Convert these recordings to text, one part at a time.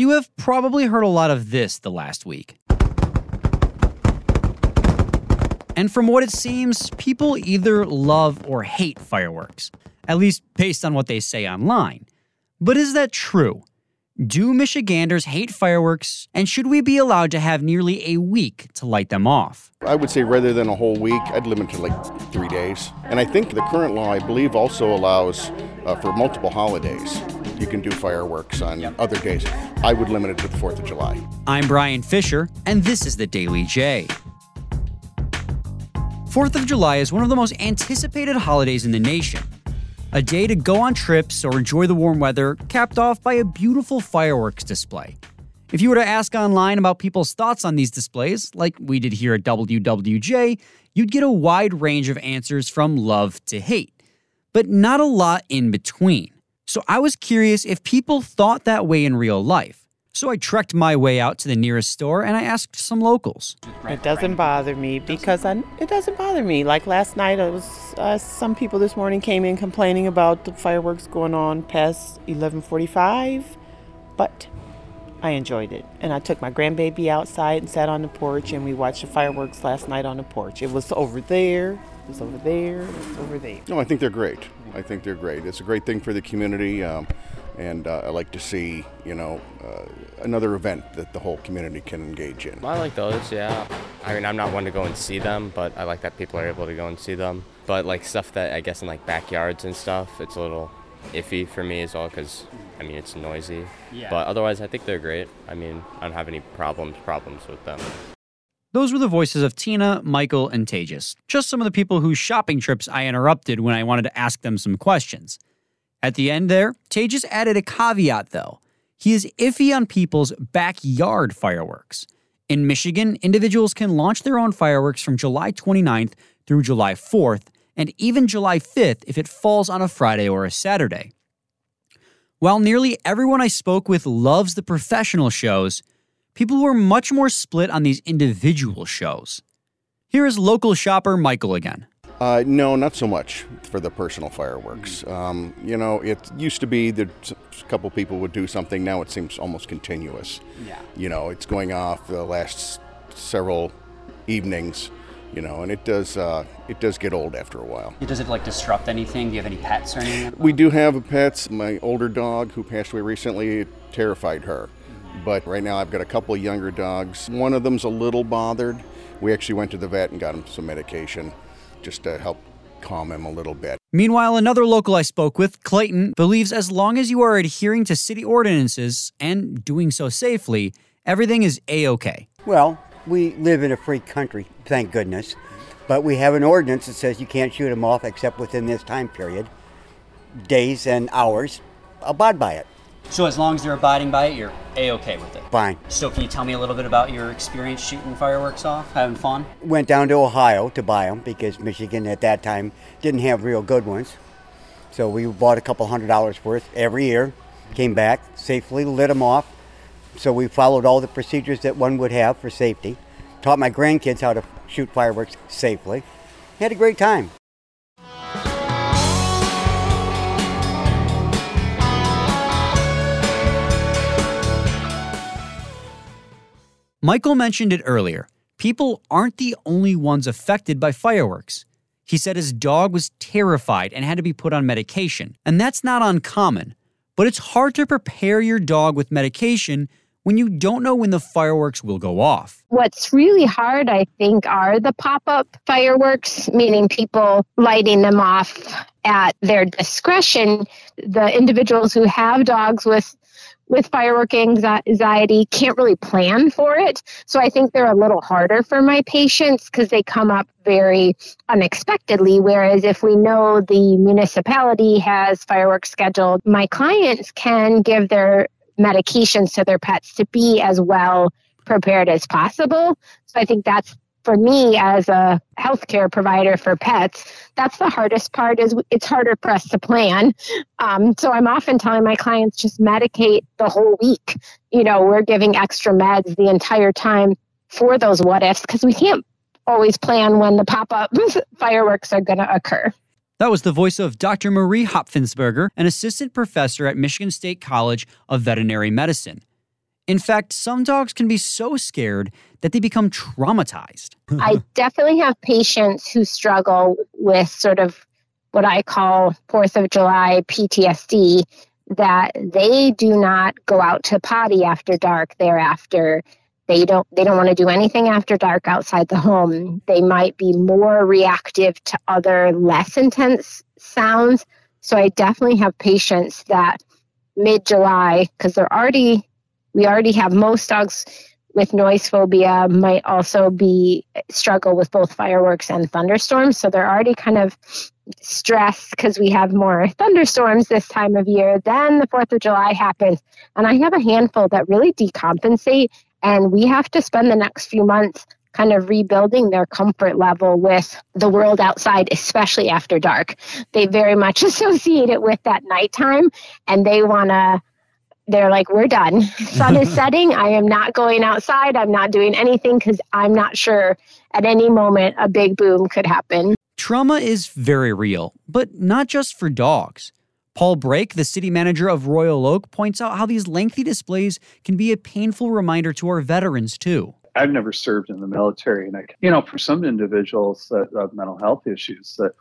You have probably heard a lot of this the last week. And from what it seems, people either love or hate fireworks, at least based on what they say online. But is that true? Do Michiganders hate fireworks, and should we be allowed to have nearly a week to light them off? I would say rather than a whole week, I'd limit it to like three days. And I think the current law, I believe, also allows uh, for multiple holidays. You can do fireworks on other days. I would limit it to the 4th of July. I'm Brian Fisher, and this is the Daily J. Fourth of July is one of the most anticipated holidays in the nation. A day to go on trips or enjoy the warm weather, capped off by a beautiful fireworks display. If you were to ask online about people's thoughts on these displays, like we did here at WWJ, you'd get a wide range of answers from love to hate, but not a lot in between. So I was curious if people thought that way in real life. So I trekked my way out to the nearest store and I asked some locals. It doesn't bother me because I, it doesn't bother me. Like last night, it was uh, some people this morning came in complaining about the fireworks going on past 11:45, but I enjoyed it. And I took my grandbaby outside and sat on the porch and we watched the fireworks last night on the porch. It was over there, it was over there, it was over there. No, I think they're great. I think they're great. It's a great thing for the community. Um, and uh, I like to see, you know, uh, another event that the whole community can engage in. I like those, yeah. I mean, I'm not one to go and see them, but I like that people are able to go and see them. But like stuff that I guess in like backyards and stuff, it's a little iffy for me as well because I mean it's noisy. Yeah. But otherwise, I think they're great. I mean, I don't have any problems problems with them. Those were the voices of Tina, Michael, and Tejas, just some of the people whose shopping trips I interrupted when I wanted to ask them some questions. At the end there, Tejas added a caveat though. He is iffy on people's backyard fireworks. In Michigan, individuals can launch their own fireworks from July 29th through July 4th, and even July 5th if it falls on a Friday or a Saturday. While nearly everyone I spoke with loves the professional shows, people were much more split on these individual shows. Here is local shopper Michael again. Uh, no, not so much for the personal fireworks. Um, you know, it used to be that a couple people would do something. Now it seems almost continuous. Yeah. You know, it's going off the last several evenings. You know, and it does uh, it does get old after a while. Does it like disrupt anything? Do you have any pets or anything? We do have a pets. My older dog, who passed away recently, it terrified her. But right now, I've got a couple of younger dogs. One of them's a little bothered. We actually went to the vet and got him some medication just to help calm him a little bit. Meanwhile, another local I spoke with, Clayton, believes as long as you are adhering to city ordinances and doing so safely, everything is A OK. Well, we live in a free country, thank goodness. But we have an ordinance that says you can't shoot them off except within this time period, days and hours. Abide by it. So as long as you're abiding by it, you're A OK with it. Fine. So can you tell me a little bit about your experience shooting fireworks off, having fun? Went down to Ohio to buy them because Michigan at that time didn't have real good ones. So we bought a couple hundred dollars worth every year. Came back safely, lit them off. So we followed all the procedures that one would have for safety. Taught my grandkids how to shoot fireworks safely. Had a great time. Michael mentioned it earlier. People aren't the only ones affected by fireworks. He said his dog was terrified and had to be put on medication, and that's not uncommon. But it's hard to prepare your dog with medication when you don't know when the fireworks will go off. What's really hard, I think, are the pop up fireworks, meaning people lighting them off at their discretion. The individuals who have dogs with with firework anxiety can't really plan for it. So I think they're a little harder for my patients because they come up very unexpectedly. Whereas if we know the municipality has fireworks scheduled, my clients can give their medications to their pets to be as well prepared as possible. So I think that's for me as a healthcare provider for pets, that's the hardest part is it's harder for us to plan. Um, so I'm often telling my clients just medicate the whole week. You know, we're giving extra meds the entire time for those what ifs because we can't always plan when the pop-up fireworks are going to occur. That was the voice of Dr. Marie Hopfensperger, an assistant professor at Michigan State College of Veterinary Medicine. In fact, some dogs can be so scared that they become traumatized. I definitely have patients who struggle with sort of what I call 4th of July PTSD that they do not go out to potty after dark thereafter. They don't they don't want to do anything after dark outside the home. They might be more reactive to other less intense sounds. So I definitely have patients that mid July because they're already we already have most dogs with noise phobia might also be struggle with both fireworks and thunderstorms so they're already kind of stressed because we have more thunderstorms this time of year then the 4th of july happens and i have a handful that really decompensate and we have to spend the next few months kind of rebuilding their comfort level with the world outside, especially after dark. They very much associate it with that nighttime and they want to they're like, we're done. Sun is setting. I am not going outside. I'm not doing anything because I'm not sure at any moment a big boom could happen. Trauma is very real, but not just for dogs. Paul Brake, the city manager of Royal Oak, points out how these lengthy displays can be a painful reminder to our veterans, too. I've never served in the military, and I, you know, for some individuals that have mental health issues, that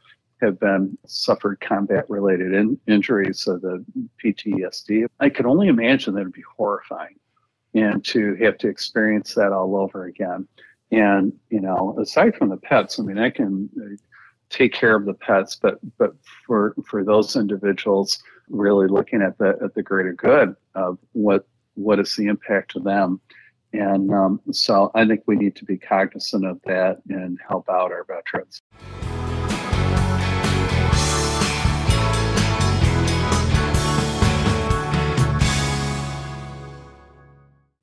have been suffered combat related in, injuries, so the PTSD. I could only imagine that it'd be horrifying and to have to experience that all over again. And, you know, aside from the pets, I mean, I can take care of the pets, but, but for, for those individuals really looking at the, at the greater good of what, what is the impact to them. And um, so I think we need to be cognizant of that and help out our veterans.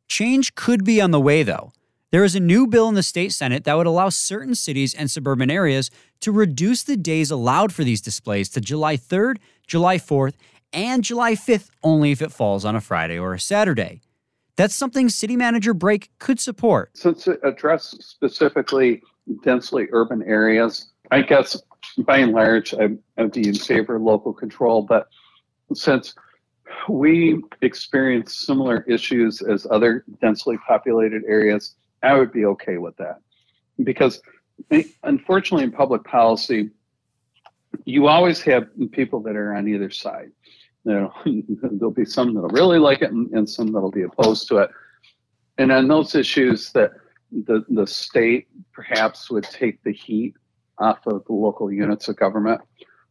Change could be on the way, though. There is a new bill in the state Senate that would allow certain cities and suburban areas to reduce the days allowed for these displays to July 3rd, July 4th, and July 5th only if it falls on a Friday or a Saturday. That's something City Manager Brake could support. Since it addresses specifically densely urban areas, I guess by and large, I'm, I'm in favor of local control, but since we experience similar issues as other densely populated areas, I would be okay with that. Because unfortunately, in public policy, you always have people that are on either side. You know, there'll be some that'll really like it and, and some that'll be opposed to it. And on those issues that the, the state perhaps would take the heat off of the local units of government.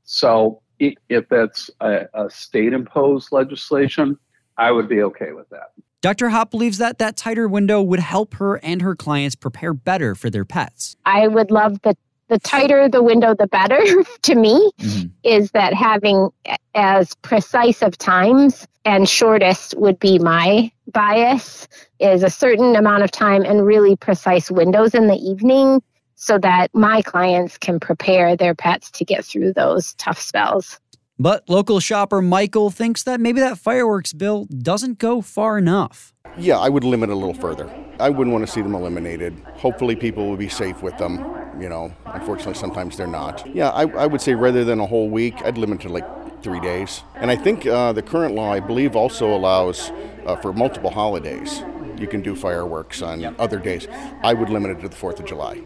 So if that's a, a state imposed legislation, I would be okay with that. Dr. Hop believes that that tighter window would help her and her clients prepare better for their pets. I would love the the tighter the window, the better to me mm-hmm. is that having as precise of times and shortest would be my bias is a certain amount of time and really precise windows in the evening so that my clients can prepare their pets to get through those tough spells. But local shopper Michael thinks that maybe that fireworks bill doesn't go far enough. Yeah, I would limit a little further. I wouldn't want to see them eliminated. Hopefully, people will be safe with them. You know, unfortunately, sometimes they're not. Yeah, I, I would say rather than a whole week, I'd limit to like three days. And I think uh, the current law, I believe, also allows uh, for multiple holidays. You can do fireworks on yep. other days. I would limit it to the 4th of July.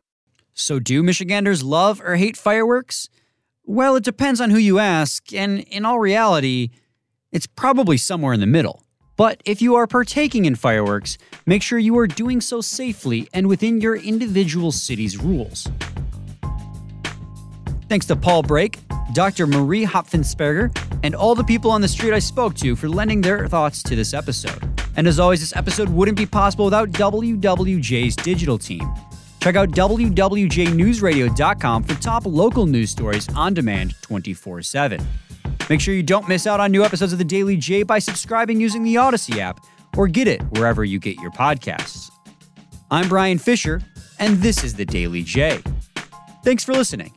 So, do Michiganders love or hate fireworks? Well, it depends on who you ask, and in all reality, it's probably somewhere in the middle. But if you are partaking in fireworks, make sure you are doing so safely and within your individual city's rules. Thanks to Paul Brake, Dr. Marie Hopfensperger, and all the people on the street I spoke to for lending their thoughts to this episode. And as always, this episode wouldn't be possible without WWJ's digital team. Check out WWJNewsRadio.com for top local news stories on demand 24 7. Make sure you don't miss out on new episodes of The Daily J by subscribing using the Audacy app or get it wherever you get your podcasts. I'm Brian Fisher, and this is The Daily J. Thanks for listening.